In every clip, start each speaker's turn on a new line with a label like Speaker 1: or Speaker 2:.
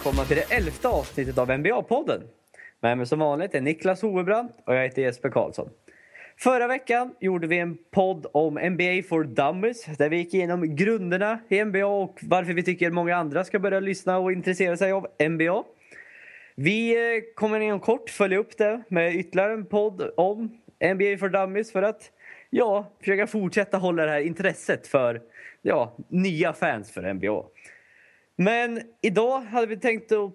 Speaker 1: välkomna till det elfte avsnittet av NBA-podden. Med mig som vanligt är Niklas Hovebrand och jag heter Jesper Karlsson. Förra veckan gjorde vi en podd om NBA for Dummies där vi gick igenom grunderna i NBA och varför vi tycker många andra ska börja lyssna och intressera sig av NBA. Vi eh, kommer inom kort följa upp det med ytterligare en podd om NBA for Dummies för att ja, försöka fortsätta hålla det här intresset för ja, nya fans för NBA. Men idag hade vi tänkt att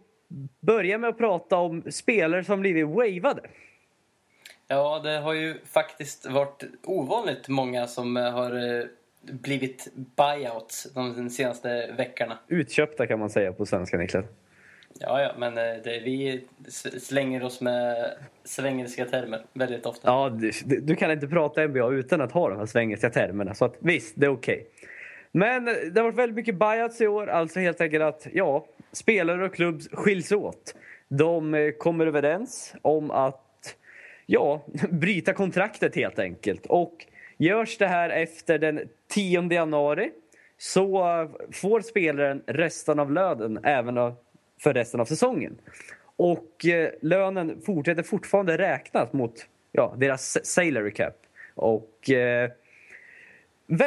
Speaker 1: börja med att prata om spelare som blivit wavade.
Speaker 2: Ja, det har ju faktiskt varit ovanligt många som eh, har eh, blivit buyouts de senaste veckorna.
Speaker 1: Utköpta kan man säga på svenska, Niklas.
Speaker 2: Ja, ja, men eh, det, vi slänger oss med svengelska termer väldigt ofta.
Speaker 1: Ja, du, du, kan inte prata NBA utan att ha de här svengelska termerna. Så att, visst, det är okej. Okay. Men det har varit väldigt mycket buyouts i år. Alltså helt enkelt att ja, spelare och klubb skiljs åt. De eh, kommer överens om att ja, bryta kontraktet helt enkelt. Och görs det här efter den 10 januari så får spelaren resten av lönen även för resten av säsongen. Och eh, lönen fortsätter fortfarande räknas mot ja, deras salary cap. Och eh,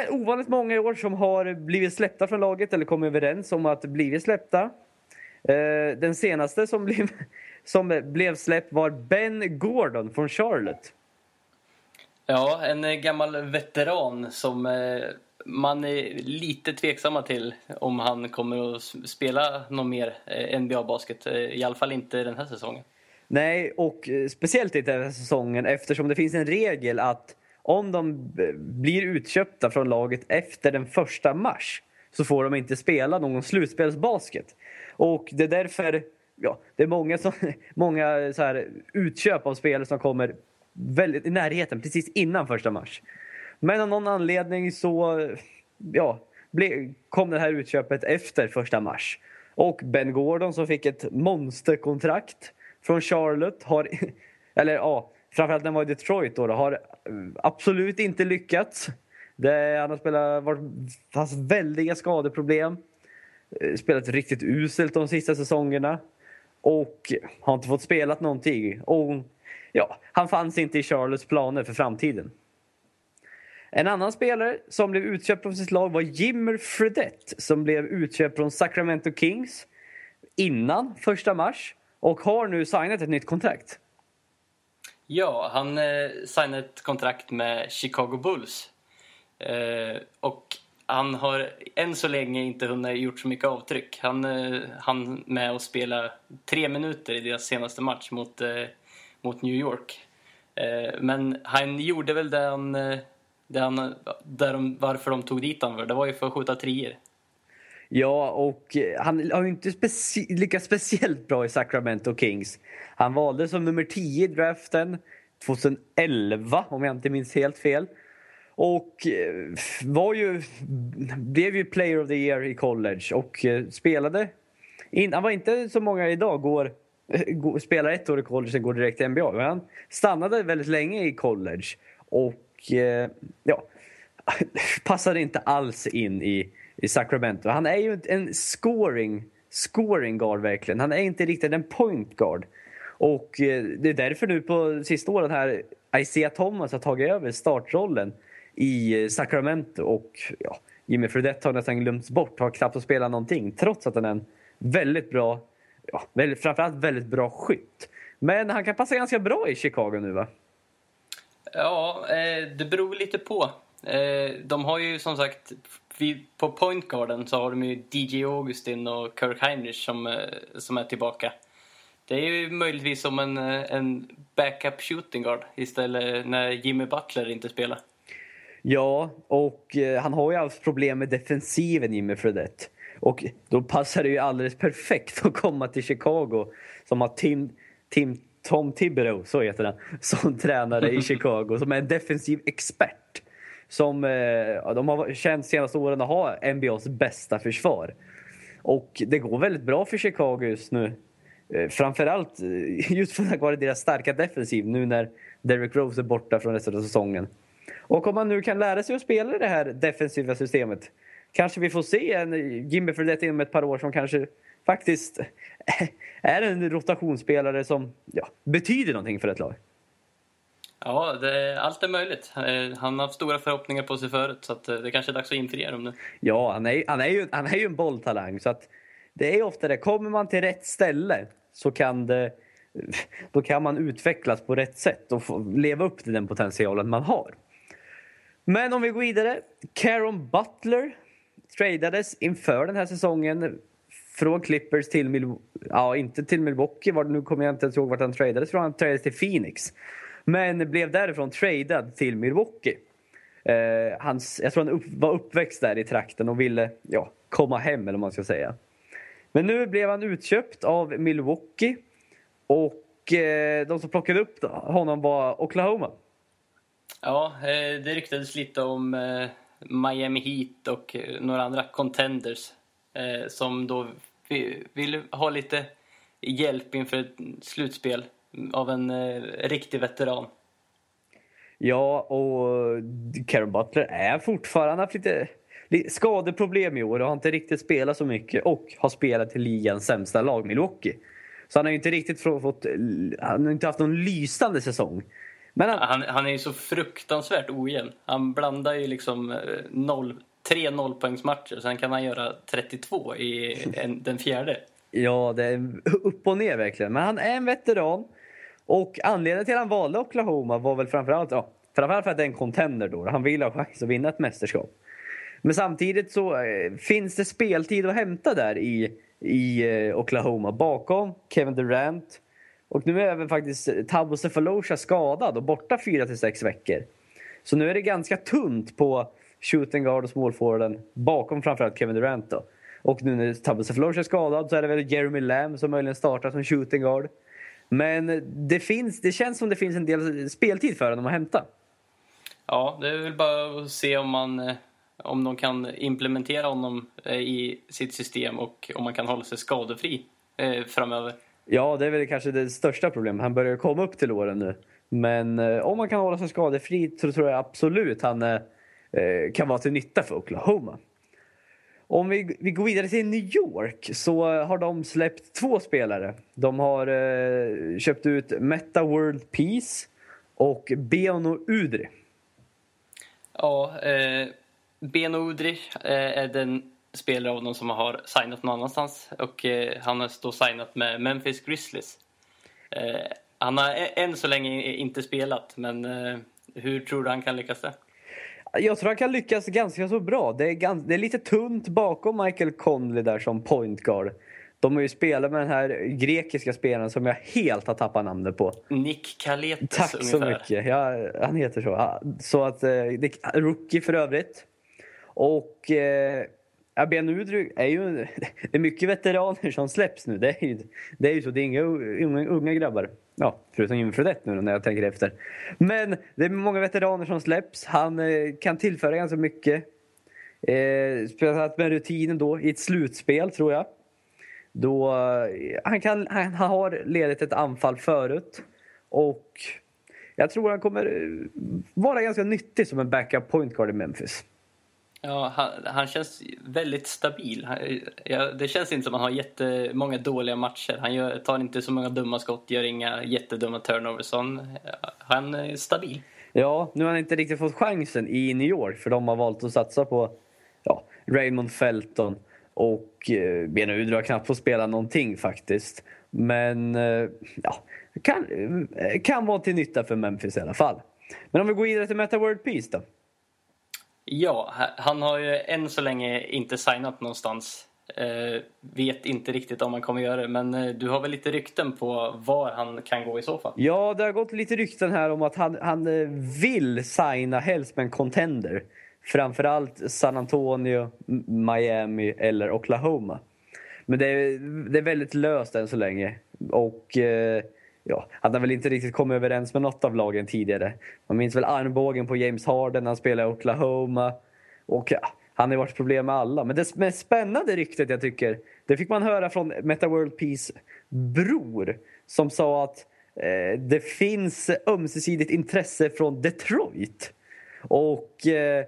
Speaker 1: ovanligt många i år som har blivit släppta från laget eller kommit överens om att bli släppta. Eh, den senaste som blev som blev släppt var Ben Gordon från Charlotte.
Speaker 2: Ja, en gammal veteran som eh, man är lite tveksamma till om han kommer att spela någon mer eh, NBA-basket. I alla fall inte den här säsongen.
Speaker 1: Nej, och speciellt inte den här säsongen eftersom det finns en regel att om de eh, blir utköpta från laget efter den första mars så får de inte spela någon slutspelsbasket. Och det är därför ja, det är många, som, många så här, utköp av spelare som kommer väldigt i närheten precis innan första mars. Men av någon anledning så ja, ble, kom det här utköpet efter första mars. Och Ben Gordon som fick ett monsterkontrakt från Charlotte har, eller ja, framförallt när han var i Detroit då, har eh, absolut inte lyckats. Det, han har spelat, varit, haft väldiga skadeproblem. Eh, spelat riktigt uselt de sista säsongerna. Och har inte fått spelat någonting. Och ja, han fanns inte i Charlottes planer för framtiden. En annan spelare som blev utköpt från sitt lag var Jimmer Fredette som blev utköpt från Sacramento Kings innan första mars och har nu signat ett nytt kontrakt.
Speaker 2: Ja, han eh, signade ett kontrakt med Chicago Bulls. Eh, och han har än så länge inte hunnit gjort så mycket avtryck. Han, eh, hann med att spela tre minuter i deras senaste match mot, eh, mot New York. Eh, men han gjorde väl det han, eh, det han där de, varför de tog dit honom för. Det var ju för att skjuta trier.
Speaker 1: Ja, och eh, han har ju inte speci lyckats speciellt bra i Sacramento Kings. Han valdes som nummer 10 i draften 2011, om jag inte minns helt fel. Och eh, var ju, blev ju player of the year i college och eh, spelade. In, han var inte så många idag går, går, spelar ett år i college och går direkt till NBA. Men han stannade väldigt länge i college och ja, passade inte alls in i, i Sacramento. Han är ju en scoring, scoring guard verkligen. Han är inte riktigt en point guard. Och eh, det är därför nu på sista åren här Isaiah Thomas har tagit över startrollen i eh, Sacramento och ja, Jimmy Fredette har nästan glömts bort, har knappt spelat någonting trots att han är en väldigt bra, ja, väldigt, framförallt väldigt bra skytt. Men han kan passa ganska bra i Chicago nu va?
Speaker 2: Ja, eh, det beror lite på. De har ju som sagt, på point guarden så har de ju DJ Augustin och Kirk Heinrich som, eh, som är tillbaka. Det är ju möjligtvis som en, en backup shooting guard istället när Jimmy Butler inte spelar.
Speaker 1: Ja, och eh, han har ju haft problem med defensiven Jimmy Fredette. Och då passar det ju alldeles perfekt att komma till Chicago som har Tim, Tim, Tom Thibodeau, så heter han, som tränare i Chicago, som är en defensiv expert. Som eh, de har känt senaste åren att ha NBAs bästa försvar. Och det går väldigt bra för Chicago just nu. Eh, framförallt eh, just för tack vare deras starka defensiv nu när Derrick Rose är borta från resten av säsongen. Och om man nu kan lära sig att spela det här defensiva systemet kanske vi får se en eh, Jimmy Fredette inom ett par år som kanske faktiskt är en rotationsspelare som ja, betyder någonting för ett lag.
Speaker 2: Ja, det, allt är möjligt. Eh, han har haft stora förhoppningar på sig förut så att eh, det kanske är dags att infria dem nu.
Speaker 1: Ja, han är, han är, ju, han är ju en bolltalang så att det är ofta det. Kommer man till rätt ställe så kan det då kan man utvecklas på rätt sätt och få leva upp till den potentialen man har. Men om vi går vidare. Caron Butler tradades inför den här säsongen från Clippers till Milwaukee. Ja, inte till Milwaukee. Var, nu kommer jag inte ihåg vart han tradades från. Han tradades till Phoenix. Men blev därifrån tradad till Milwaukee. Eh, hans, jag tror han upp, var uppväxt där i trakten och ville ja, komma hem eller vad man ska säga. Men nu blev han utköpt av Milwaukee. Och eh, de som plockade upp honom var Oklahoma.
Speaker 2: Ja, eh, det ryktades lite om eh, Miami Heat och eh, några andra contenders eh, som då vill ha lite hjälp inför ett slutspel av en riktig veteran.
Speaker 1: Ja, och Karen Butler är fortfarande haft lite skadeproblem i år och har inte riktigt spelat så mycket och har spelat i ligans sämsta lag, Milwaukee. Så han har inte riktigt fått, han har inte haft någon lysande säsong.
Speaker 2: Men han, han, han är ju så fruktansvärt ojämn. Han blandar ju liksom eh, noll, tre nollpoängsmatcher, sen kan han göra 32 i en, den fjärde.
Speaker 1: Ja, det är upp och ner verkligen. Men han är en veteran. Och anledningen till att han valde Oklahoma var väl framförallt, ja, framförallt för att det är en contender då. Han vill ha chans att vinna ett mästerskap. Men samtidigt så eh, finns det speltid att hämta där i, i eh, Oklahoma bakom Kevin Durant, och nu är även faktiskt Tabo Cephalosha skadad och borta 4 till 6 veckor. Så nu är det ganska tunt på shooting guard och small forwarden bakom framförallt Kevin Durant. Då. Och nu när Tabo Cephalosha är skadad så är det väl Jeremy Lamb som möjligen startar som shooting guard. Men det, finns, det känns som det finns en del speltid för honom att hämta.
Speaker 2: Ja, det är väl bara att se om, man, eh, om de kan implementera honom eh, i sitt system och om man kan hålla sig skadefri eh, framöver.
Speaker 1: Ja, det är väl kanske det största problemet. Han börjar komma upp till åren nu. Men om man kan hålla sig skadefri så tror jag absolut han kan vara till nytta för Oklahoma. Om vi, vi går vidare till New York så har de släppt två spelare. De har eh, köpt ut Meta World Peace och Beno Udri.
Speaker 2: Ja, eh, Beno Udri eh, är den spelare av dem som har signat någon annanstans och eh, han har då signat med Memphis Grizzlies. Eh, han har än så länge inte spelat, men eh, hur tror du han kan lyckas det?
Speaker 1: Jag tror han kan lyckas ganska så bra. Det är, ganska, det är lite tunt bakom Michael Conley där som point guard. De har ju spelat med den här grekiska spelaren som jag helt har tappat namnet på.
Speaker 2: Nick Kaletes
Speaker 1: Tack så ungefär. mycket. Ja, han heter så. Så att, det är rookie för övrigt. Och eh, Ja, Ben Udrug är ju... Det är mycket veteraner som släpps nu. Det är ju, det är ju så. Det är inga unga, unga grabbar. Ja, förutom Jimmy nu när jag tänker efter. Men det är många veteraner som släpps. Han eh, kan tillföra ganska mycket. Eh, speciellt med rutinen då i ett slutspel, tror jag. Då, eh, han, kan, han har ledigt ett anfall förut. Och jag tror han kommer eh, vara ganska nyttig som en backup point guard i Memphis.
Speaker 2: Ja, han, han, känns väldigt stabil. Han, ja, det känns inte som att han har jättemånga dåliga matcher. Han gör, tar inte så många dumma skott, gör inga jättedumma turnovers. Han, han är stabil.
Speaker 1: Ja, nu har han inte riktigt fått chansen i New York för de har valt att satsa på ja, Raymond Felton och eh, Udre har knappt fått spela någonting faktiskt. Men eh, ja, kan, eh, kan vara till nytta för Memphis i alla fall. Men om vi går vidare till Meta World Peace då.
Speaker 2: Ja, han har ju än så länge inte signat någonstans. Eh, vet inte riktigt om han kommer göra det, men eh, du har väl lite rykten på var han kan gå i så fall?
Speaker 1: Ja, det har gått lite rykten här om att han, han eh, vill signa helst med en contender. Framförallt San Antonio, Miami eller Oklahoma. Men det är, det är väldigt löst än så länge. Och... Eh, ja, han har väl inte riktigt kommit överens med något av lagen tidigare. Man minns väl armbågen på James Harden när han spelade i Oklahoma. Och ja, han har varit problem med alla. Men det mest spännande ryktet jag tycker, det fick man höra från Meta World Peace bror. Som sa att eh, det finns ömsesidigt intresse från Detroit. Och eh,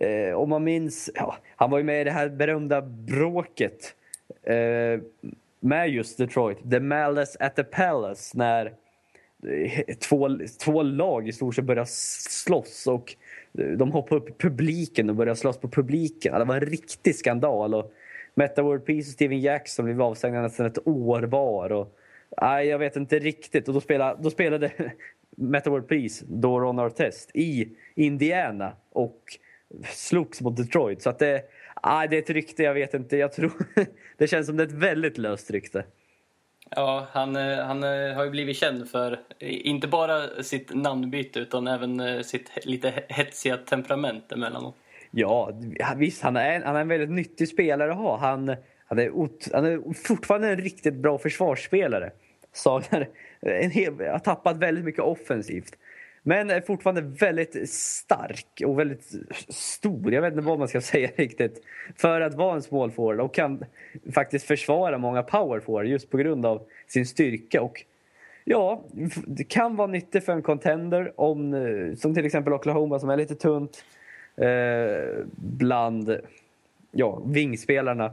Speaker 1: eh, om man minns, ja, han var ju med i det här berömda bråket eh, med just Detroit. The Malice at the Palace när eh, två, två lag i stort sett började slåss och eh, de hoppade upp i publiken och började slåss på publiken. Det var en riktig skandal. Och Meta World Peace och Steven Jackson blev avstängda nästan ett år var. Och, nej, jag vet inte riktigt. Och då spelade, då spelade Meta World Peace, då Ron Artest, i Indiana och slogs mot Detroit. Så att det, nej, det är ett rykte, jag vet inte. Jag tror, det känns som det är ett väldigt löst rykte.
Speaker 2: Ja, han, eh, han eh, har ju blivit känd för inte bara sitt namnbyte utan även eh, sitt lite hetsiga temperament emellanåt.
Speaker 1: Ja, visst. Han är, han är en väldigt nyttig spelare att ha. Han, han, är, han är fortfarande en riktigt bra försvarsspelare. Sagnar en hel, har tappat väldigt mycket offensivt. Men är fortfarande väldigt stark och väldigt stor. Jag vet inte vad man ska säga riktigt. För att vara en small forward och kan faktiskt försvara många power forward just på grund av sin styrka. Och ja, det kan vara nyttigt för en contender om, eh, som till exempel Oklahoma som är lite tunt eh, bland ja, vingspelarna.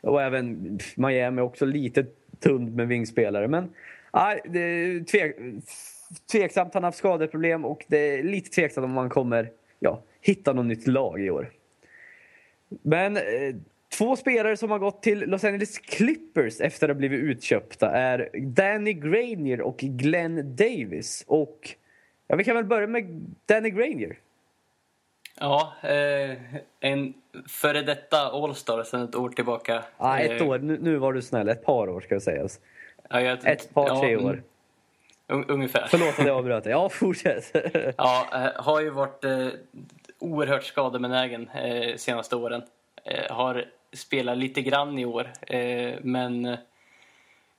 Speaker 1: Och även Miami också lite tunt med vingspelare. Men nej, det är tvek, tveksamt. Han har haft skadeproblem och det är lite tveksamt om man kommer ja, hitta något nytt lag i år. Men eh, två spelare som har gått till Los Angeles Clippers efter att ha blivit utköpta är Danny Granier och Glenn Davis. Och ja, vi kan väl börja med Danny Granier.
Speaker 2: Ja, eh, en före detta All-star sedan ett år tillbaka.
Speaker 1: Ja, ett eh, år. Nu, nu, var du snäll. Ett par år ska sägas. Ja, jag, ett par, ja, tre år.
Speaker 2: Un, ungefär.
Speaker 1: Förlåt att jag avbröt dig. Ja, fortsätt.
Speaker 2: ja, eh, har ju varit eh, oerhört skadebenägen eh, senaste åren. Eh, har spelat lite grann i år, eh, men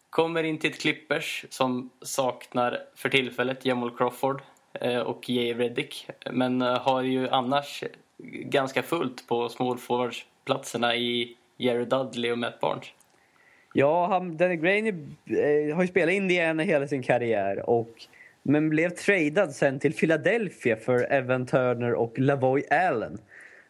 Speaker 2: kommer in till ett Clippers som saknar för tillfället Jamal Crawford Eh, och Jay Reddick. Men eh, har ju annars ganska fullt på small platserna i Jerry Dudley och Matt Barnes.
Speaker 1: Ja, han, Danny Graney eh, har ju spelat i Indiana hela sin karriär och men blev tradad sen till Philadelphia för Evan Turner och Lavoy Allen.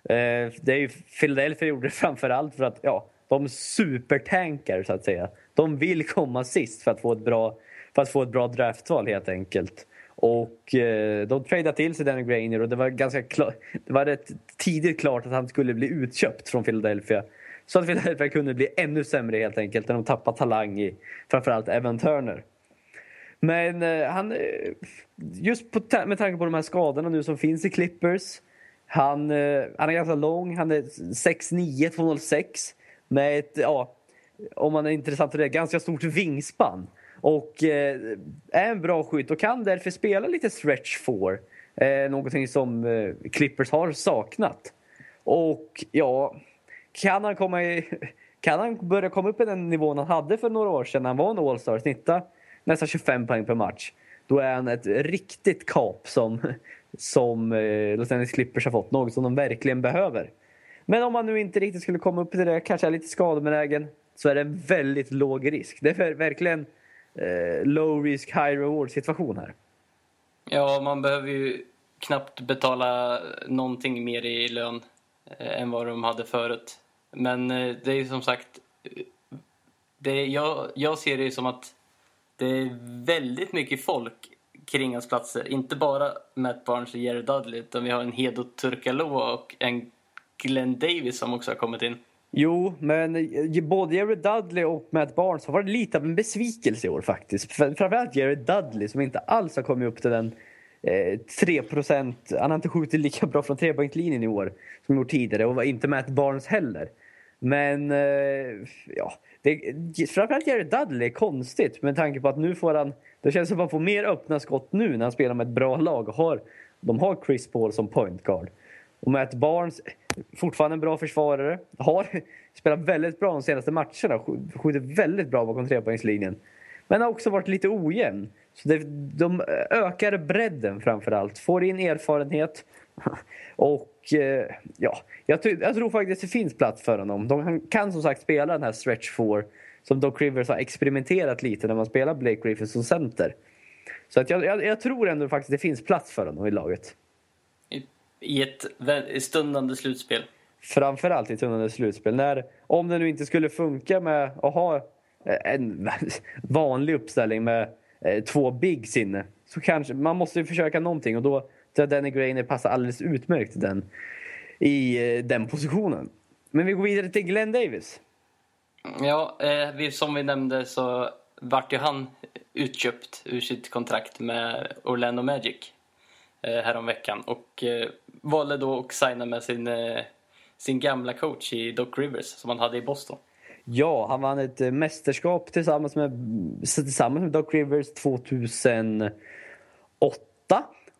Speaker 1: Eh, det är ju, Philadelphia gjorde det framförallt för att ja, de supertankar så att säga. De vill komma sist för att få ett bra, för att få ett bra draftval helt enkelt. Och eh, de tradeade till sig Danny Grainer och det var ganska klart, det var rätt tidigt klart att han skulle bli utköpt från Philadelphia. Så att Philadelphia kunde bli ännu sämre helt enkelt när de tappade talang i framförallt Evan Turner. Men eh, han, eh, just på, med tanke på de här skadorna nu som finns i Clippers. Han, eh, han är ganska lång, han är 6'9, 206 med ett, ja, om man är intressant för det, ganska stort vingspann. Och eh, är en bra skytt och kan därför spela lite stretch four. Eh, någonting som eh, Clippers har saknat. Och ja, kan han, komma i, kan han börja komma upp i den nivån han hade för några år sedan när han var en All-star, snitta nästan 25 poäng per match. Då är han ett riktigt kap som, som eh, Los Angeles Clippers har fått. Något som de verkligen behöver. Men om han nu inte riktigt skulle komma upp till det, kanske är lite skadebenägen, så är det en väldigt låg risk. Det är verkligen eh, low risk, high reward situation här.
Speaker 2: Ja, man behöver ju knappt betala någonting mer i lön eh, än vad de hade förut. Men eh, det är ju som sagt, eh, det, jag, jag ser det som att det är väldigt mycket folk kring hans platser. Inte bara Matt Barnes och Jerry Dudley utan vi har en Hedo Turkaloa och en Glenn Davis som också har kommit in.
Speaker 1: Jo, men eh, både Jerry Dudley och Matt Barnes har varit lite av en besvikelse i år faktiskt. Framförallt Jerry Dudley som inte alls har kommit upp till den eh, 3 Han har inte skjutit lika bra från trepoängslinjen i år som gjort tidigare och inte Matt Barnes heller. Men eh, ja, det, framförallt Jerry Dudley är konstigt med tanke på att nu får han... Det känns som att han får mer öppna skott nu när han spelar med ett bra lag. Och har, de har Chris Paul som point guard. Och Matt Barnes, fortfarande en bra försvarare. Har spelat väldigt bra de senaste matcherna. Skjuter väldigt bra bakom trepoängslinjen. Men har också varit lite ojämn. Så det, de ökar bredden framför allt. Får in erfarenhet. Och eh, ja, jag, jag, tror faktiskt det finns plats för honom. De kan som sagt spela den här stretch four som Doc Rivers har experimenterat lite när man spelar Blake Griffin som center. Så att jag, jag, jag tror ändå faktiskt det finns plats för honom i laget
Speaker 2: i ett stundande slutspel.
Speaker 1: Framförallt i tunnande slutspel. När, om det nu inte skulle funka med att ha eh, en vanlig uppställning med eh, två bigs inne så kanske man måste ju försöka någonting och då jag Danny Grainer passar alldeles utmärkt den, i eh, den positionen. Men vi går vidare till Glenn Davis.
Speaker 2: Ja, eh, som vi nämnde så vart ju han utköpt ur sitt kontrakt med Orlando Magic eh, häromveckan och eh, valde då att signa med sin, eh, sin gamla coach i Doc Rivers som han hade i Boston.
Speaker 1: Ja, han vann ett eh, mästerskap tillsammans med, tillsammans med Doc Rivers 2008.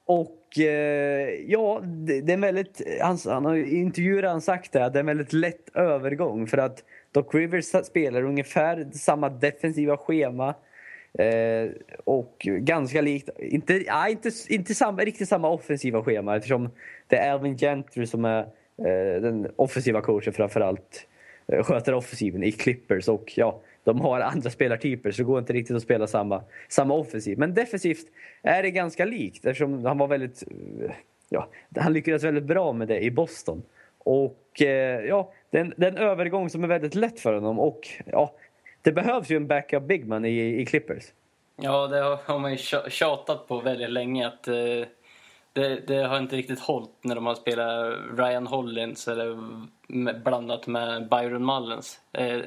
Speaker 1: Och eh, ja, det, det, är en väldigt, han, han har i intervjuer han sagt det, att det är en väldigt lätt övergång. För att Doc Rivers spelar ungefär samma defensiva schema eh, och ganska likt, inte, ja, inte, inte samma, riktigt samma offensiva schema eftersom det är Alvin Gentry som är eh, den offensiva coachen framförallt eh, sköter offensiven i Clippers och ja, de har andra spelartyper så det går inte riktigt att spela samma, samma offensiv. Men defensivt är det ganska likt eftersom han var väldigt, ja, han lyckades väldigt bra med det i Boston. Och eh, ja, det är, en, övergång som är väldigt lätt för honom och ja, det behövs ju en backup bigman i, i Clippers.
Speaker 2: Ja, det har man ju tjatat på väldigt länge att eh, det, det, har inte riktigt hållit när de har spelat Ryan Hollins eller blandat med Byron Mullens. Eh,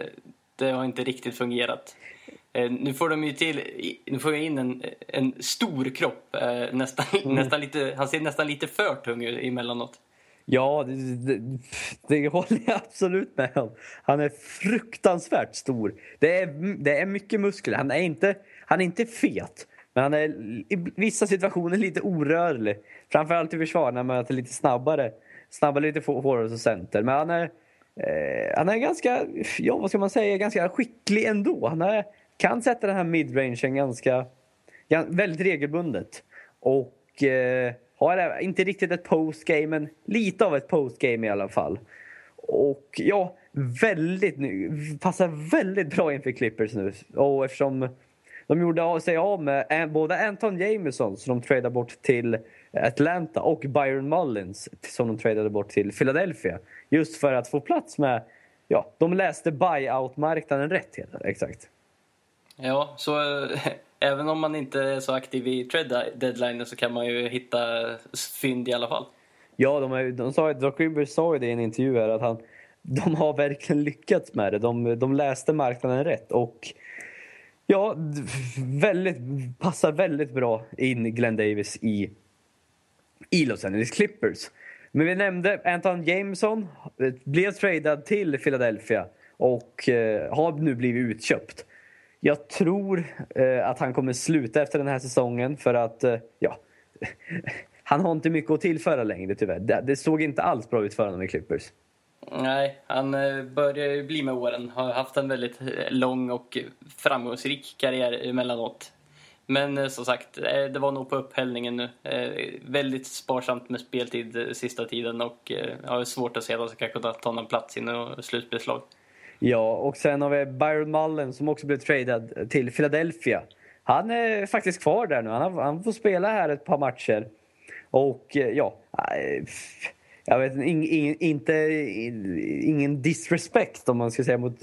Speaker 2: det har inte riktigt fungerat. Eh, nu får de ju till, nu får jag in en, en stor kropp. Eh, nästan, mm. nästan lite, han ser nästan lite för tung ut emellanåt.
Speaker 1: Ja, det, det, det håller jag absolut med om. Han är fruktansvärt stor. Det är, det är mycket muskler. Han är, inte, han är inte fet, men han är i vissa situationer lite orörlig. Framförallt i försvar när man är lite snabbare. Snabbare lite hårdare som center. Men han är, eh, han är ganska, ja vad ska man säga, ganska skicklig ändå. Han är, kan sätta den här midrangen ganska, väldigt regelbundet. Och eh, har inte riktigt ett postgame, men lite av ett postgame i alla fall. Och ja, väldigt, passar väldigt bra inför Clippers nu. Och eftersom de gjorde sig av med både Anton Jamison som de tradade bort till Atlanta och Byron Mullins som de tradade bort till Philadelphia. Just för att få plats med, ja, de läste buyout-marknaden rätt exakt.
Speaker 2: Ja, så även om man inte är så aktiv i trade deadline så kan man ju hitta fynd i alla fall.
Speaker 1: Ja, de, de sa, Doc Rivers sa ju det i en intervju här att han, de har verkligen lyckats med det. De, de läste marknaden rätt och ja, väldigt, passar väldigt bra in Glenn Davis i, i Los Angeles Clippers. Men vi nämnde Anton Jameson, eh, blev tradad till Philadelphia och eh, har nu blivit utköpt. Jag tror eh, att han kommer sluta efter den här säsongen för att, eh, ja, han har inte mycket att tillföra längre tyvärr. Det, det såg inte alls bra ut för honom i Clippers.
Speaker 2: Nej, han eh, börjar ju bli med åren. Har haft en väldigt eh, lång och framgångsrik karriär emellanåt. Men eh, som sagt, eh, det var nog på upphällningen nu. Eh, väldigt sparsamt med speltid eh, sista tiden och jag har svårt att se att de ska kunna ta någon plats i något slutspelslag.
Speaker 1: Ja, och sen har vi Byron Mullen som också blev tradad till Philadelphia. Han är faktiskt kvar där nu. Han, har, han får spela här ett par matcher. Och ja, jag vet in, in, inte, in, ingen disrespect om man ska säga mot,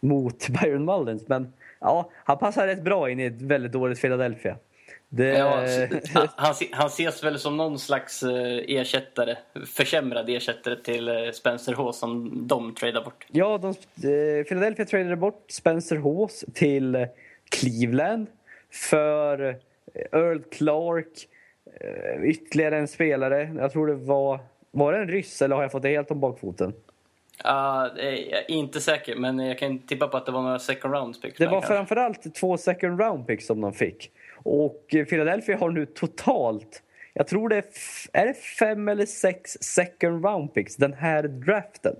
Speaker 1: mot Byron Mullens. Men ja, han passar rätt bra in i ett väldigt dåligt Philadelphia.
Speaker 2: Det... Ja, han, han ses väl som någon slags eh, ersättare, försämrad ersättare till eh, Spencer Hawes som de tradar bort.
Speaker 1: Ja, de, eh, Philadelphia tradade bort Spencer Hawes till Cleveland för Earl Clark, ytterligare en spelare. Jag tror det var... Var det en ryss eller har jag fått det helt om bakfoten?
Speaker 2: Uh, inte säker, men jag kan tippa på att det var några second round picks.
Speaker 1: Det var framförallt två second round picks som de fick. Och Philadelphia har nu totalt, jag tror det är, är det fem eller sex second round picks den här draften.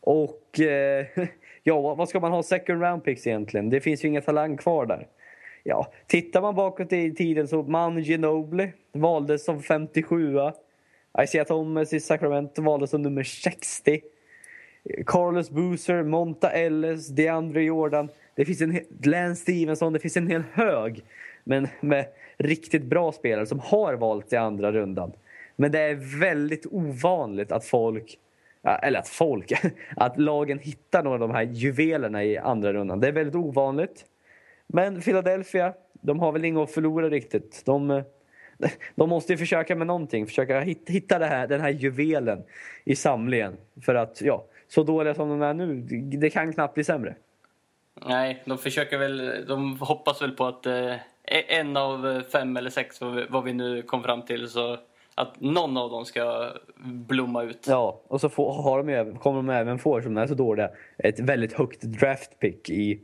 Speaker 1: Och eh, ja, vad ska man ha second round picks egentligen? Det finns ju inga talang kvar där. Ja, tittar man bakåt i tiden så Manu Ginobili valdes som 57a. Isaiah Thomas i Sacramento valdes som nummer 60. Carlos Boozer, Monta Ellis, DeAndre Jordan. Det finns en Lance Stevenson, det finns en hel hög men med riktigt bra spelare som har valt i andra rundan. Men det är väldigt ovanligt att folk eller att folk, att lagen hittar några av de här juvelerna i andra rundan. Det är väldigt ovanligt. Men Philadelphia, de har väl inget att förlora riktigt. De, de måste ju försöka med någonting, försöka hitta det här, den här juvelen i samlingen. För att, ja, så dåliga som de är nu, det kan knappt bli sämre.
Speaker 2: Nej, de försöker väl, de hoppas väl på att eh, en av fem eller sex, vad vi, vad vi nu kom fram till, så att någon av dem ska blomma ut.
Speaker 1: Ja, och så får, har de ju, kommer de även få, som är så dåliga, ett väldigt högt draft pick i,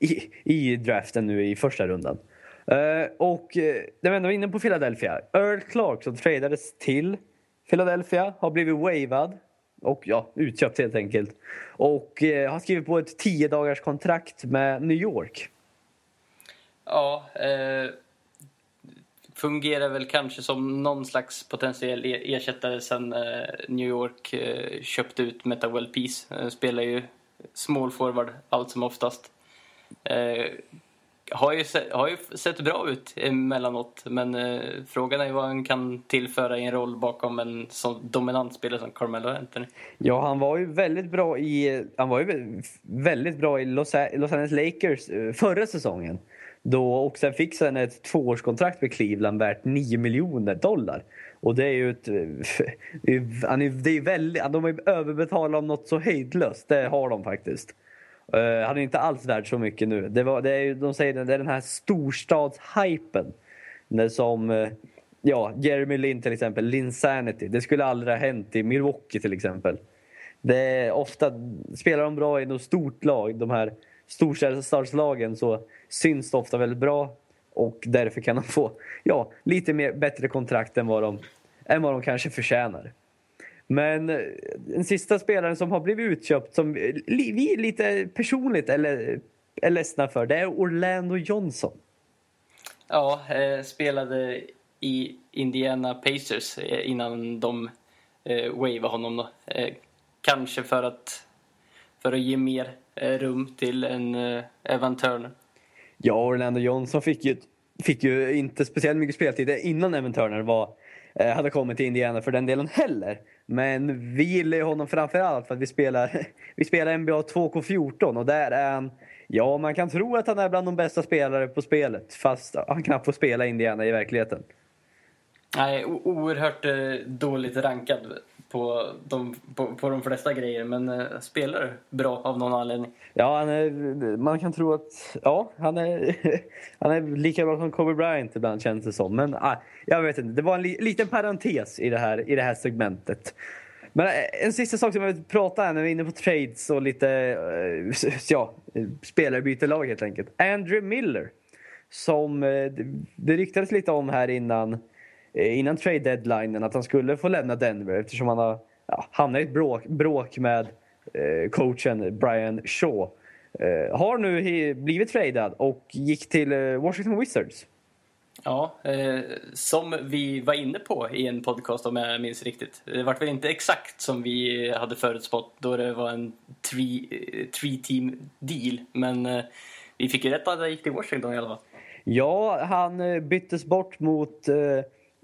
Speaker 1: i, i draften nu i första rundan. Uh, och uh, när vi ändå är inne på Philadelphia. Earl Clark som tradades till Philadelphia har blivit wavad och ja, utköpt helt enkelt. Och eh, har skrivit på ett 10 dagars kontrakt med New York.
Speaker 2: Ja, eh, fungerar väl kanske som någon slags potentiell e- ersättare sen eh, New York eh, köpte ut Meta World Peace. Eh, spelar ju small forward allt som oftast. Eh, har ju, sett, har ju sett bra ut emellanåt men eh, frågan är vad han kan tillföra i en roll bakom en så dominant spelare som Carmelo Anthony.
Speaker 1: Ja, han var ju väldigt bra i, han var ju väldigt bra i Los, Los Angeles Lakers eh, förra säsongen. Då, och sen fick han ett tvåårskontrakt med Cleveland värt 9 miljoner dollar. Och det är ju ett... Eh, han är, det är väldigt, de har ju överbetalat om något så hejdlöst. Det har de faktiskt. Uh, han är inte alls värd så mycket nu. Det, var, det är, de säger det är den här storstadshypen. Som... Uh, ja, Jeremy Lin till exempel, Linsanity. Det skulle aldrig ha hänt i Milwaukee till exempel. Det är ofta, spelar de bra i något stort lag, de här storstadslagen, så syns det ofta väldigt bra. Och därför kan de få ja, lite mer, bättre kontrakt än vad, de, än vad de kanske förtjänar. Men eh, den sista spelaren som har blivit utköpt som vi lite personligt eller, är ledsna för, det är Orlando Johnson.
Speaker 2: Ja, eh, spelade i Indiana Pacers eh, innan de eh, wavade honom. Då. Eh, kanske för att, för att ge mer eh, rum till en eh, Evan Turner.
Speaker 1: Ja, Orlando Johnson fick ju, fick ju inte speciellt mycket speltid innan Evan Turner var, eh, hade kommit till Indiana för den delen heller. Men vi gillar ju honom framförallt för att vi spelar, vi spelar NBA 2K14 och där är han Ja, man kan tro att han är bland de bästa spelare på spelet fast han knappt får spela Indiana i verkligheten.
Speaker 2: Nej, oerhört eh, dåligt rankad på de, på, på de flesta grejer men eh, spelar bra av någon anledning.
Speaker 1: Ja, han är, man kan tro att ja, han, är, han är lika bra som Kobe Bryant ibland känns det som. Men ah, jag vet inte, det var en li, liten parentes i det här, i det här segmentet. Men eh, en sista sak som jag vill prata om när vi är inne på trades och lite äh, ja, spelarbytelag helt enkelt. Andrew Miller som det ryktades lite om här innan innan trade deadline att han skulle få lämna Denver eftersom han har ja, hamnat i ett bråk, bråk med eh, coachen Brian Shaw. Eh, har nu blivit tradad och gick till eh, Washington Wizards.
Speaker 2: Ja, eh, som vi var inne på i en podcast om jag minns riktigt. Det var väl inte exakt som vi hade förutspått då det var en three, eh, three team deal. Men eh, vi fick ju rätt att han gick till Washington i alla fall.
Speaker 1: Ja, han byttes bort mot eh,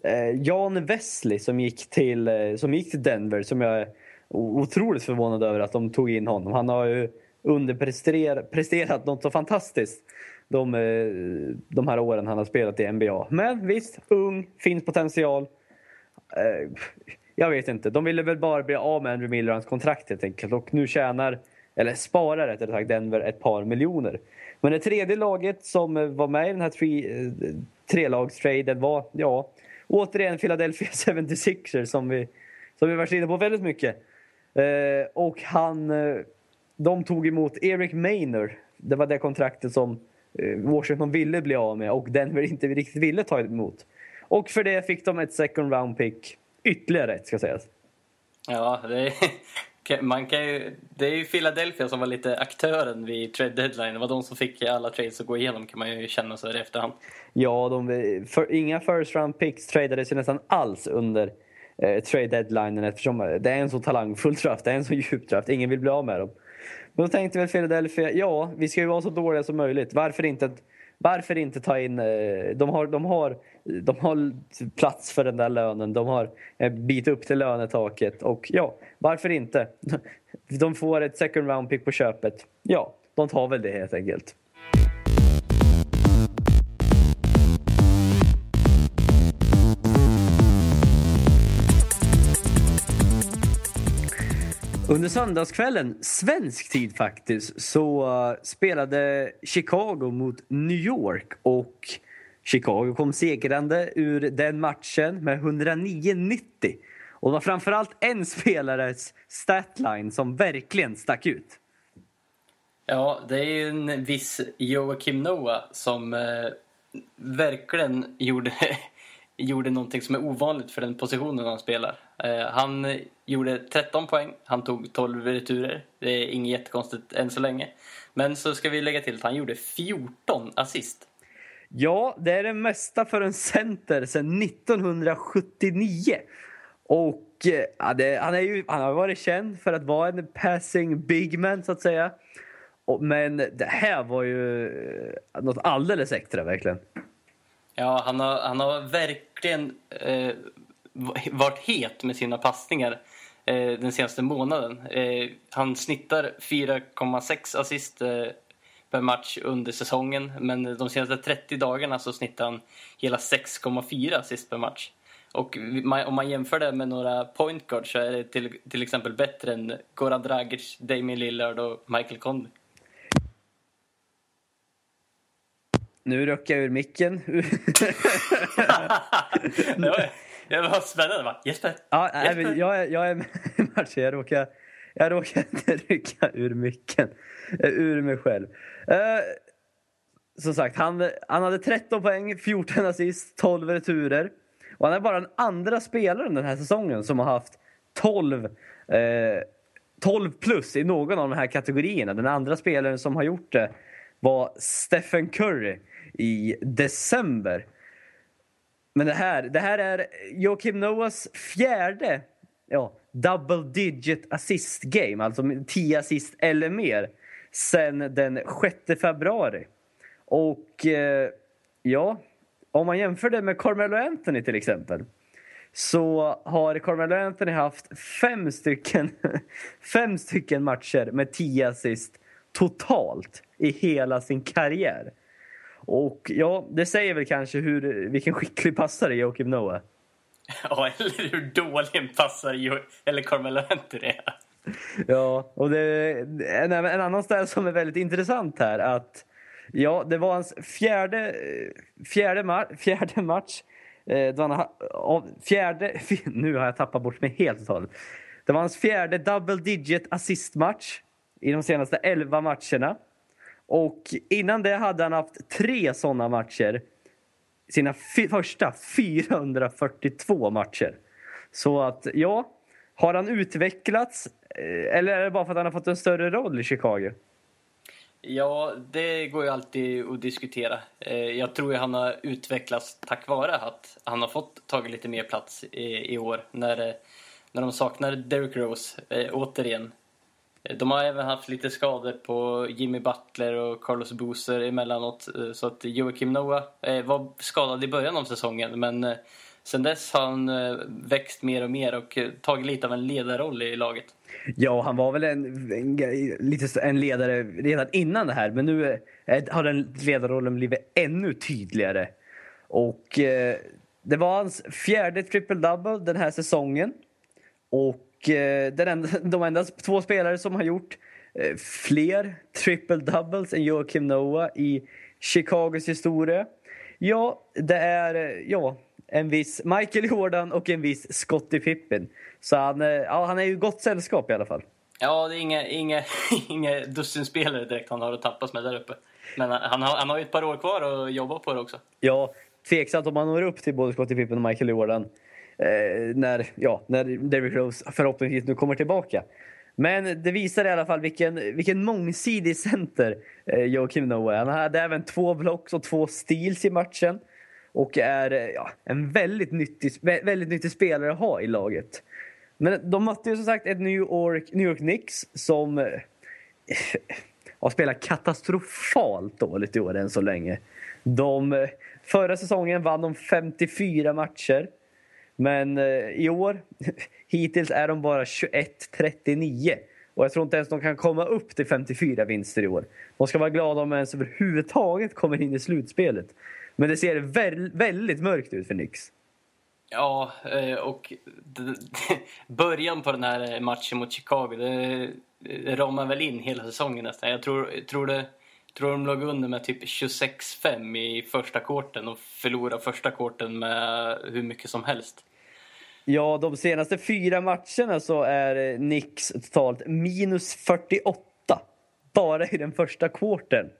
Speaker 1: Eh, Jan Wesley som gick, till, eh, som gick till Denver som jag är otroligt förvånad över att de tog in honom. Han har ju underpresterat något så fantastiskt de, eh, de här åren han har spelat i NBA. Men visst, ung, finns potential. Eh, jag vet inte, de ville väl bara bli av med Andrew Miller och hans kontrakt helt enkelt och nu tjänar, eller sparar rättare sagt, Denver ett par miljoner. Men det tredje laget som eh, var med i den här tre, eh, trelagstraden var, ja, återigen Philadelphia 76ers som vi, som vi varit inne på väldigt mycket. Eh, och han, eh, de tog emot Eric Maynor. Det var det kontraktet som eh, Washington ville bli av med och Denver inte riktigt ville ta emot. Och för det fick de ett second round pick. Ytterligare ett ska sägas.
Speaker 2: Ja, det är, man kan ju, det är ju Philadelphia som var lite aktören vid trade deadline. Det var de som fick alla trades att gå igenom kan man ju känna så i efterhand.
Speaker 1: Ja, de, för, inga first round picks tradades ju nästan alls under eh, trade deadline eftersom det är en så talangfull draft, det är en så djup draft. Ingen vill bli av med dem. Men då tänkte väl Philadelphia, ja, vi ska ju vara så dåliga som möjligt. Varför inte varför inte ta in... Eh, de har, de, har, de har plats för den där lönen. De har en bit upp till lönetaket. Och ja, varför inte? De får ett second round pick på köpet. Ja, de tar väl det helt enkelt. Under söndagskvällen, svensk tid faktiskt, så eh, spelade Chicago mot New York och Chicago kom segrande ur den matchen med 109-90. Och det var framförallt en spelares statline som verkligen stack ut.
Speaker 2: Ja, det är ju en viss Joakim Noah som eh, verkligen gjorde gjorde någonting som är ovanligt för den positionen han spelar. Eh, han gjorde 13 poäng, han tog 12 returer. Det är inget jättekonstigt än så länge. Men så ska vi lägga till att han gjorde 14 assist.
Speaker 1: Ja, det är det mesta för en center sedan 1979. Och eh, ja, det, han, är ju, han har varit känd för att vara en passing big man, så att säga. Men det här var ju eh, något alldeles extra, verkligen.
Speaker 2: Ja, han har, han har verkligen eh, varit het med sina passningar eh, den senaste månaden. Eh, han snittar 4,6 assist eh, per match under säsongen men de senaste 30 dagarna så snittar han hela 6,4 assist per match. Och om man jämför det med några point guards så är det till, till exempel bättre än Goran Dragic, Damien Lillard och Michael Conley.
Speaker 1: Nu röck jag ur micken.
Speaker 2: det, var, spännande va? Jesper?
Speaker 1: Ja, Jesper. Nej, jag, jag är med i matchen. Jag jag råkade rycka ur micken. Ur mig själv. Uh, som sagt, han, han hade 13 poäng, 14 assist, 12 returer. Och han är bara den andra spelaren den här säsongen som har haft 12, eh, 12 plus i någon av de här kategorierna. Den andra spelaren som har gjort det var Stephen Curry i december. Men det här, det här är Joakim Noahs fjärde ja, double digit assist game, alltså 10 assist eller mer, sen den 6 februari. Och eh, ja, om man jämför det med Carmelo Anthony till exempel så har Carmelo Anthony haft fem stycken, fem stycken matcher med 10 assist totalt i hela sin karriär. Och ja, det säger väl kanske hur, vilken skicklig passare Joakim Noah
Speaker 2: Ja, eller hur dålig en passare eller Carmelo Anthony är.
Speaker 1: Ja, och det, en, en annan ställe som är väldigt intressant här att ja, det var hans fjärde, fjärde, mar, fjärde match. Eh, fjärde, nu har jag tappat bort mig helt totalt. Det var hans fjärde double digit assist-match i de senaste elva matcherna. Och innan det hade han haft tre såna matcher. Sina första 442 matcher. Så att, ja. Har han utvecklats eh, eller är det bara för att han har fått en större roll i Chicago?
Speaker 2: Ja, det går ju alltid att diskutera. Eh, jag tror att han har utvecklats tack vare att han har fått tagit lite mer plats i, år när, när de saknar Derrick Rose eh, återigen. De har även haft lite skador på Jimmy Butler och Carlos Boozer emellanåt. Eh, så att Joakim Noah eh, var skadad i början av säsongen men eh, sen dess har han växt mer och mer och tagit lite av en ledarroll i laget.
Speaker 1: Ja, han var väl en, en, en ledare redan innan det här men nu har den ledarrollen blivit ännu tydligare. Och det var hans fjärde triple-double den här säsongen. Och den enda, de enda två spelare som har gjort eh, fler triple doubles än Joakim Noah i Chicagos historia. Ja, det är ja, en viss Michael Jordan och en viss Scottie Pippen. Så han, ja, han är ju gott sällskap i alla fall.
Speaker 2: Ja, det är inga, inga, inga dussinspelare direkt han har att tappas med där uppe. Men han har, han har ju ett par år kvar att jobba på det också.
Speaker 1: Ja, tveksamt om han når upp till både Scottie Pippen och Michael Jordan eh, när, ja, när Derrick Rose förhoppningsvis nu kommer tillbaka. Men det visar i alla fall vilken, vilken mångsidig center eh, Joakim Noah Han hade även två blocks och två steals i matchen. Och är eh, ja, en väldigt nyttig, väldigt nyttig spelare att ha i laget. Men de mötte ju som sagt ett New York, New York Knicks som... Eh, har spelat katastrofalt dåligt i år än så länge. De, eh, förra säsongen vann de 54 matcher. Men eh, i år, hittills är de bara 21-39. Och jag tror inte ens de kan komma upp till 54 vinster i år. De ska vara glada om de ens överhuvudtaget kommer in i slutspelet. Men det ser väldigt mörkt ut för Nix.
Speaker 2: Ja, eh, och början på den här eh, matchen mot Chicago, det, ramar väl in hela säsongen nästan. Jag tror, tror, det, tror de låg under med typ 26-5 i första korten och förlorade första korten med hur mycket som helst.
Speaker 1: Ja, de senaste fyra matcherna så är eh, Nix totalt minus 48. Bara i den första kvarten.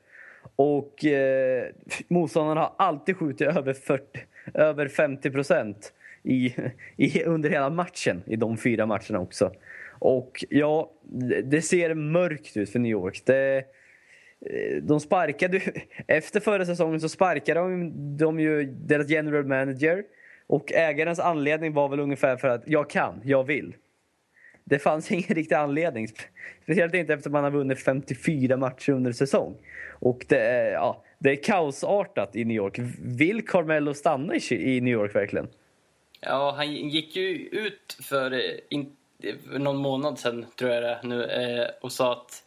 Speaker 1: Och eh, motståndarna har alltid skjutit över, 40, över 50 procent i, i, under hela matchen i de fyra matcherna också. Och ja, det ser mörkt ut för New York. Det, eh, de sparkade, efter förra säsongen så sparkade de, de ju deras general manager. Och ägarens anledning var väl ungefär för att jag kan, jag vill. Det fanns ingen riktig anledning. Speciellt inte efter man har vunnit 54 matcher under säsong. Och det är, ja, det är kaosartat i New York. Vill Carmelo stanna i New York verkligen?
Speaker 2: Ja, han gick ju ut för eh, in, någon månad sedan, tror jag det nu, eh, och sa att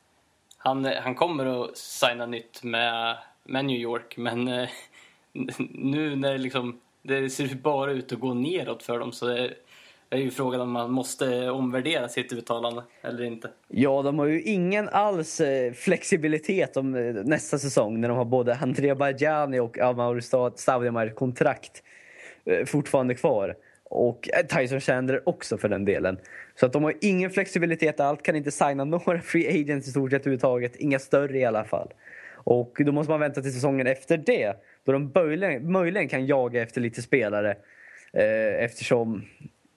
Speaker 2: han, han kommer att signa nytt med, med New York. Men eh, nu när liksom, det ser bara ut att gå neråt för dem så det är ju frågan om man måste omvärdera sitt uttalande eller inte.
Speaker 1: Ja, de har ju ingen alls eh, flexibilitet om eh, nästa säsong när de har både Andrea Bajani och Amauri Stavdemar kontrakt eh, fortfarande kvar. Och Tyson Chandler också för den delen. Så att de har ingen flexibilitet alls, kan inte signa några free agents i stort sett överhuvudtaget. Inga större i alla fall. Och då måste man vänta till säsongen efter det. Då de möjligen, möjligen kan jaga efter lite spelare. Eh, eftersom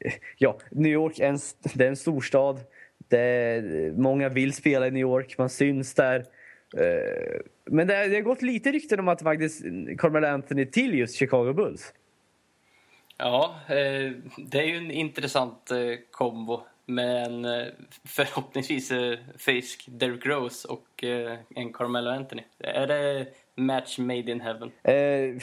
Speaker 1: eh, ja, New York är en, det är en storstad. Det, många vill spela i New York, man syns där. Eh, men det, det har gått lite rykten om att faktiskt eh, Carmelo Anthony till just Chicago Bulls.
Speaker 2: Ja, eh, det är ju en intressant eh, kombo med en eh, förhoppningsvis frisk Derrick Rose och en Carmelo Anthony. Är det match made in heaven?
Speaker 1: Eh,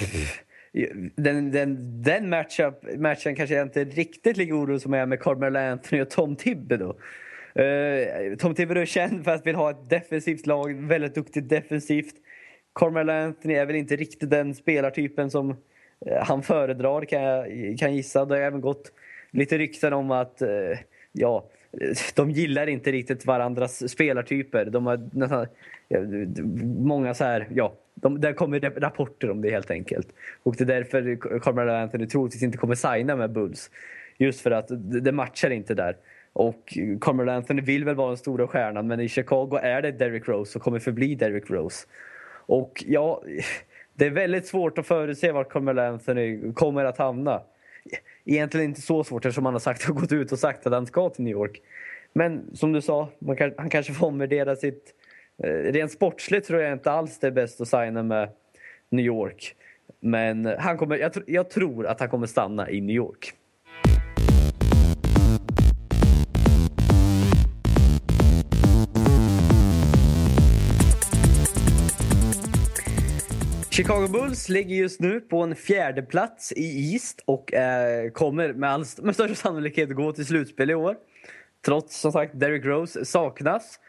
Speaker 1: den, den, den matchup, matchen kanske jag inte riktigt lika orolig som jag är med Carmelo Anthony och Tom Thibodeau. då. Eh, Tom Thibodeau är känd för att vilja ha ett defensivt lag, väldigt duktigt defensivt. Carmelo Anthony är väl inte riktigt den spelartypen som eh, han föredrar kan jag kan gissa. Det har även gått lite rykten om att ja, de gillar inte riktigt varandras spelartyper. De har nästan, många så här, ja, de, där kommer rapporter om det helt enkelt. Och det är därför Carmelo Anthony troligtvis inte kommer signa med Bulls. Just för att det matchar inte där. Och Carmelo Anthony vill väl vara den stora stjärnan men i Chicago är det Derrick Rose och kommer förbli Derrick Rose. Och ja, det är väldigt svårt att förutse vart Carmelo Anthony kommer att hamna. Egentligen inte så svårt eftersom han har sagt, gått ut och sagt att han ska till New York. Men som du sa, kan, han kanske får omvärdera sitt... Eh, rent sportsligt tror jag inte alls det är bäst att signa med New York. Men han kommer, jag, jag tror att han kommer stanna i New York. Chicago Bulls ligger just nu på en fjärde plats i East och eh, kommer med, all, med största sannolikhet gå till slutspel i år. Trots som sagt Derrick Rose saknas.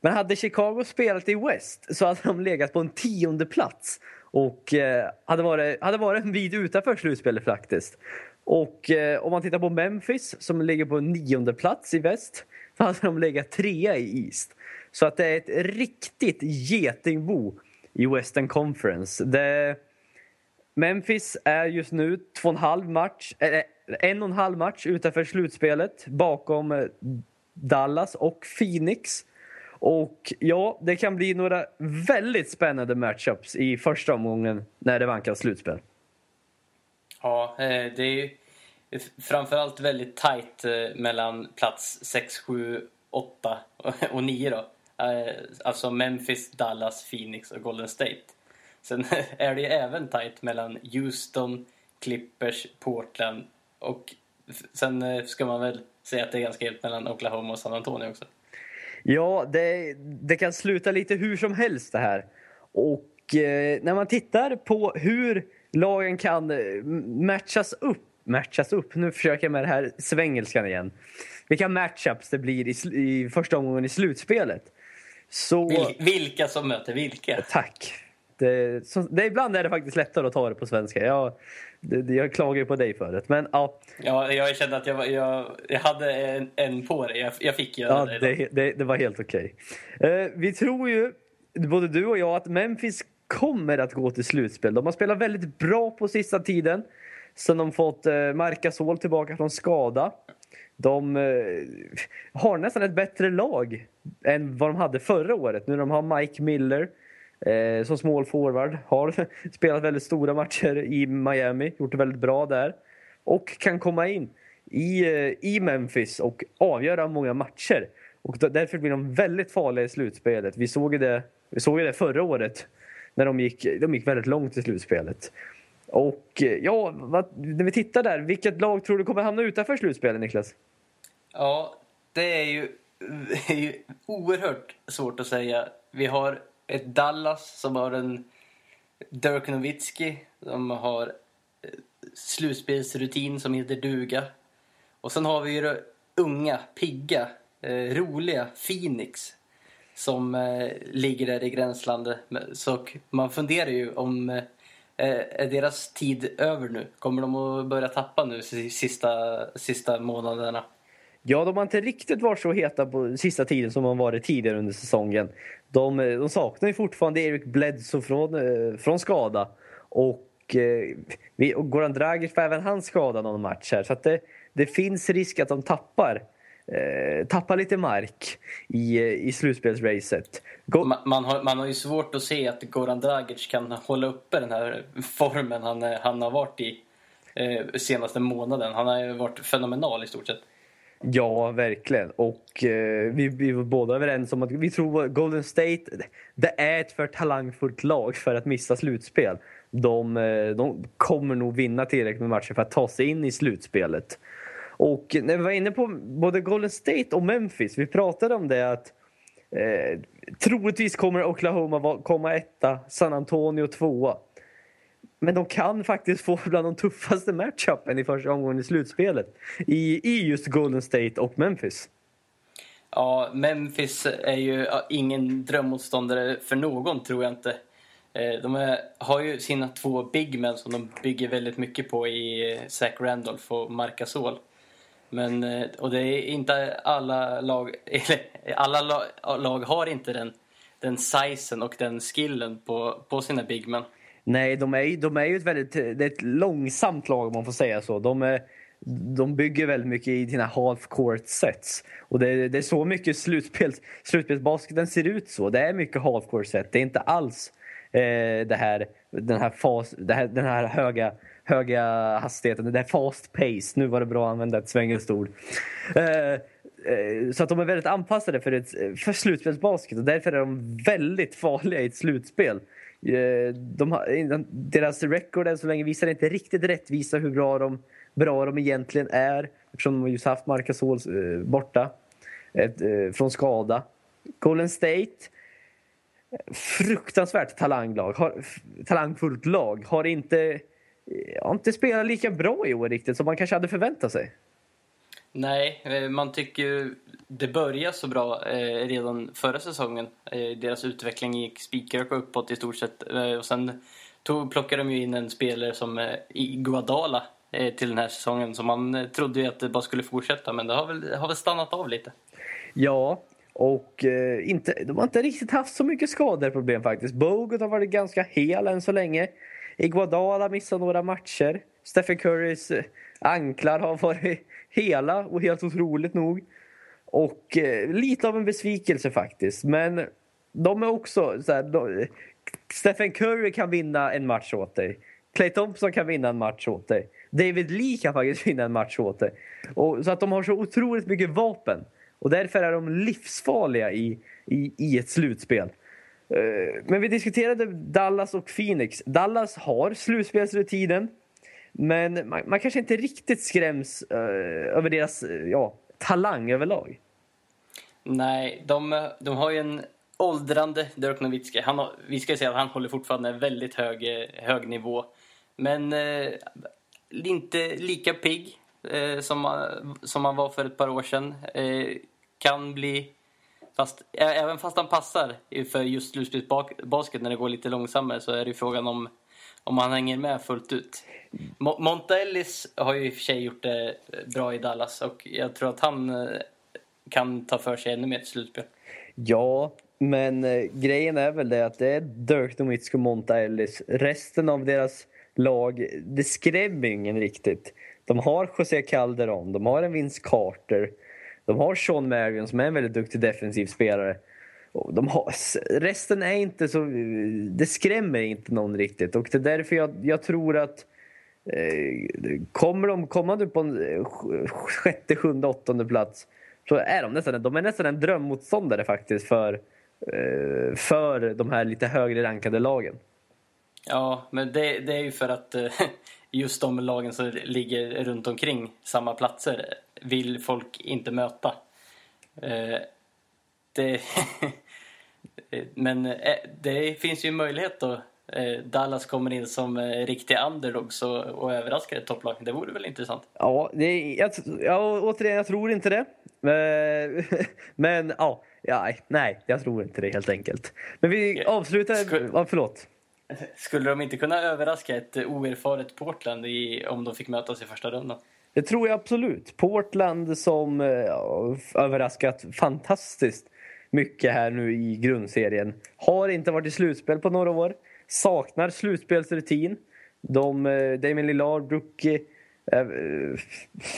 Speaker 1: Men hade Chicago spelat i West så hade de legat på en tionde plats och eh, hade, varit, hade varit en bit utanför slutspelet faktiskt. Och eh, om man tittar på Memphis som ligger på en nionde plats i väst så hade de legat trea i East. Så att det är ett riktigt getingbo i Western Conference. Det, Memphis är just nu två och en halv match, äh, en och en halv match utanför slutspelet bakom eh, Dallas och Phoenix. Och ja, det kan bli några väldigt spännande matchups i första omgången när det vankas slutspel.
Speaker 2: Ja, det är ju framförallt väldigt tajt mellan plats 6, 7, 8 och 9 då. Eh, alltså Memphis, Dallas, Phoenix och Golden State. Sen är det ju även tight mellan Houston, Clippers, Portland och sen eh, ska man väl säga att det är ganska helt mellan Oklahoma och San Antonio också.
Speaker 1: Ja, det, det kan sluta lite hur som helst det här. Och eh, när man tittar på hur lagen kan eh, matchas upp, matchas upp, nu försöker jag med det här svengelskan igen. Vilka matchups det blir i, i första omgången i slutspelet.
Speaker 2: Så, Vil, vilka som möter vilka?
Speaker 1: Tack. Det, så, det, ibland är det faktiskt lättare att ta det på svenska. Jag, det, jag klagar ju på dig förut. Men, ja.
Speaker 2: Ja, jag kände att jag, jag, jag hade en, en på dig. Jag, jag fick göra
Speaker 1: ja, det. Det, det var helt okej. Okay. Uh, vi tror ju, både du och jag, att Memphis kommer att gå till slutspel. De har spelat väldigt bra på sista tiden. Sen de fått uh, Marcasol tillbaka från skada. De eh, har nästan ett bättre lag än vad de hade förra året. Nu de har Mike Miller eh, som small forward. Har spelat väldigt stora matcher i Miami, gjort det väldigt bra där. Och kan komma in i, eh, i Memphis och avgöra många matcher. Och därför blir de väldigt farliga i slutspelet. Vi såg det, vi såg det förra året när de gick, de gick väldigt långt i slutspelet. Och eh, ja, vad, när vi tittar där, vilket lag tror du kommer hamna utanför slutspelet, Niklas?
Speaker 2: Ja, det är ju, det är ju oerhört svårt att säga. Vi har ett Dallas som har en Dirk Nowitzki som har eh, slutspelsrutin som heter duga. Och sen har vi ju det unga, pigga, eh, roliga Phoenix som eh, ligger där i gränslandet. Så man funderar ju om eh, Eh, är deras tid över nu? Kommer de att börja tappa nu sista, sista månaderna?
Speaker 1: Ja, de har inte riktigt varit så heta på sista tiden som de varit tidigare under säsongen. De, eh, de saknar ju fortfarande Eric Bledsoe från, eh, från skada. Och, och Goran Dragic får även han skada någon match här. Så att det, det finns risk att de tappar eh, tappar lite mark i, i slutspelsracet.
Speaker 2: Go man, man, har, man har ju svårt att se att Goran Dragic kan hålla uppe den här formen han, han har varit i eh, senaste månaden. Han har ju varit fenomenal i stort sett.
Speaker 1: Ja, verkligen. Och eh, vi, vi var båda överens om att vi tror att Golden State det är ett för talangfullt lag för att missa slutspel. De, eh, de kommer nog vinna tillräckligt med matcher för att ta sig in i slutspelet. Och när vi var inne på både Golden State och Memphis, vi pratade om det att eh, troligtvis kommer Oklahoma komma etta, San Antonio tvåa. Men de kan faktiskt få bland de tuffaste matchupen i första omgången i slutspelet. I, I just Golden State och Memphis.
Speaker 2: Ja, Memphis är ju ingen drömmotståndare för någon, tror jag inte. Eh, de är, har ju sina två big men som de bygger väldigt mycket på i eh, Zach Randolph och Marc Gasol. Men, eh, och det är inte alla lag, alla lag har inte den, den sizen och den skillen på, på sina big men.
Speaker 1: Nej, de är, de är ju ett väldigt det är ett långsamt lag om man får säga så. De, är, de bygger väldigt mycket i sina half court sets. Och det, det är så mycket slutspels, slutspelsbasketen ser ut så. Det är mycket half court set. Det är inte alls eh, det här, den, här fas, det här, den här höga höga hastigheten. Det är fast pace. Nu var det bra att använda ett svengelskt ord. Eh, eh, så att de är väldigt anpassade för, ett, för slutspelsbasket och därför är de väldigt farliga i ett slutspel. Eh, de har, deras record än så länge visar inte riktigt rättvisa hur bra de, bra de egentligen är eftersom de just haft Marcus eh, borta ett, eh, från skada. Golden State fruktansvärt talanglag, har, talangfullt lag. Har inte, har inte spelat lika bra i år riktigt som man kanske hade förväntat sig.
Speaker 2: Nej, man tycker det började så bra eh, redan förra säsongen. Eh, deras utveckling gick spikrakt uppåt i stort sett. Eh, och sen tog, plockade de ju in en spelare som eh, Iguadala eh, till den här säsongen. Så man eh, trodde ju att det bara skulle fortsätta, men det har väl, har väl stannat av lite.
Speaker 1: Ja, och eh, inte, de har inte riktigt haft så mycket skadeproblem faktiskt. Bogut har varit ganska hel än så länge. Iguadala missat några matcher. Stephen Currys eh, anklar har varit hela och helt otroligt nog. Och eh, lite av en besvikelse faktiskt. Men de är också så här, de, eh, Stephen Curry kan vinna en match åt dig. Clay Thompson kan vinna en match åt dig. David Lee kan faktiskt vinna en match åt dig. Och, så att de har så otroligt mycket vapen. Och därför är de livsfarliga i, i, i ett slutspel. Eh, men vi diskuterade Dallas och Phoenix. Dallas har slutspelsrutinen. Men man, man kanske inte riktigt skräms uh, över deras uh, ja, talang överlag.
Speaker 2: Nej, de, de har ju en åldrande Dirk Nowitzki. Han har, vi ska säga att han håller fortfarande en väldigt hög, hög nivå. Men uh, inte lika pigg som, som han var för ett par år sedan. Kan bli... Fast, även fast han passar för just slutspelsbasket när det går lite långsammare så är det frågan om, om han hänger med fullt ut. Mo Monta Ellis har ju i och för sig gjort det eh, bra i Dallas och jag tror att han eh, kan ta för sig ännu mer till slutspel.
Speaker 1: Ja, men eh, grejen är väl det att det är Dirk Nowitzki och Monta Ellis. Resten av deras lag, det skrämmer ingen riktigt. De har José Calderon, de har en Vince Carter, de har Sean Marion som är en väldigt duktig defensiv spelare. De har, resten är inte så... Det skrämmer inte någon riktigt och det är därför jag, jag tror att eh, kommer de komma på en eh, sjätte, sjunde, åttonde plats så är de nästan, de är nästan en drömmotståndare faktiskt för, eh, för de här lite högre rankade lagen.
Speaker 2: Ja, men det, det är ju för att eh, just de lagen som ligger runt omkring samma platser vill folk inte möta. Eh, det men det finns ju möjlighet då. Dallas kommer in som riktiga underdogs och, och överraskar ett topplag. Det vore väl intressant?
Speaker 1: Ja, det, jag, ja, återigen, jag tror inte det. Men, men ja, nej, jag tror inte det helt enkelt. Men vi avslutar... Ja, förlåt.
Speaker 2: Skulle de inte kunna överraska ett oerfaret Portland i, om de fick mötas i första rundan?
Speaker 1: Det tror jag absolut. Portland som eh, överraskat fantastiskt mycket här nu i grundserien. Har inte varit i slutspel på några år. Saknar slutspelsrutin. De, eh, Damien Lillard, Brookie, eh,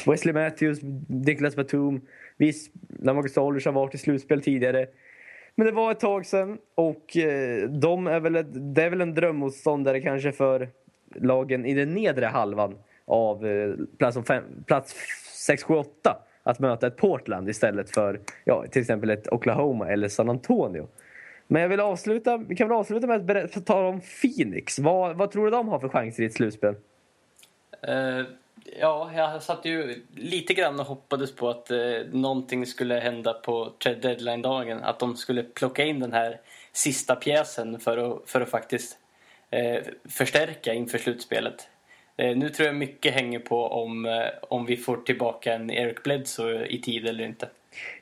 Speaker 1: Wesley Matthews, Niklas Batum Visst, Lamarcus Aldridge har varit i slutspel tidigare. Men det var ett tag sedan och eh, de är väl ett, det är väl en drömmotståndare kanske för lagen i den nedre halvan av eh, plats, fem, plats 6, 7, 8 att möta ett Portland istället för ja, till exempel ett Oklahoma eller San Antonio. Men jag vill avsluta, vi kan väl avsluta med att tala om Phoenix. Vad, vad tror du de har för chanser i ett slutspel?
Speaker 2: Uh, ja, jag satt ju lite grann och hoppades på att eh, någonting skulle hända på trade deadline-dagen. Att de skulle plocka in den här sista pjäsen för att, för att faktiskt eh, förstärka inför slutspelet. Eh, nu tror jag mycket hänger på om, eh, om vi får tillbaka en Eric Bledsoe i tid eller inte.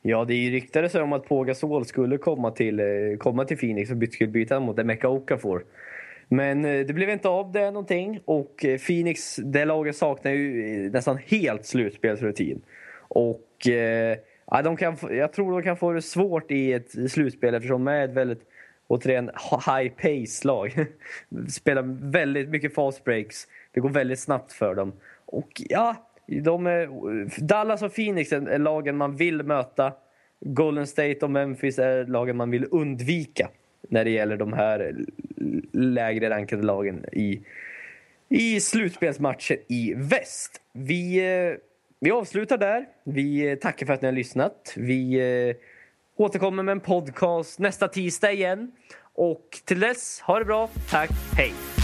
Speaker 1: Ja, det ryktades om att Pogasol skulle komma till, eh, komma till Phoenix och skulle byta mot Emeka Okafor. Men eh, det blev inte av det någonting och eh, Phoenix, det laget saknar ju eh, nästan helt slutspelsrutin. Och ja, de kan, jag tror de kan få det svårt i ett slutspel eftersom de är ett väldigt återigen high pace-lag. Spelar väldigt mycket fast breaks. Det går väldigt snabbt för dem. Och ja, de är, Dallas och Phoenix är lagen man vill möta. Golden State och Memphis är lagen man vill undvika när det gäller de här lägre rankade lagen i, i slutspelsmatcher i väst. Vi, eh, vi avslutar där. Vi eh, tackar för att ni har lyssnat. Vi eh, återkommer med en podcast nästa tisdag igen. Och till dess, ha det bra. Tack, hej!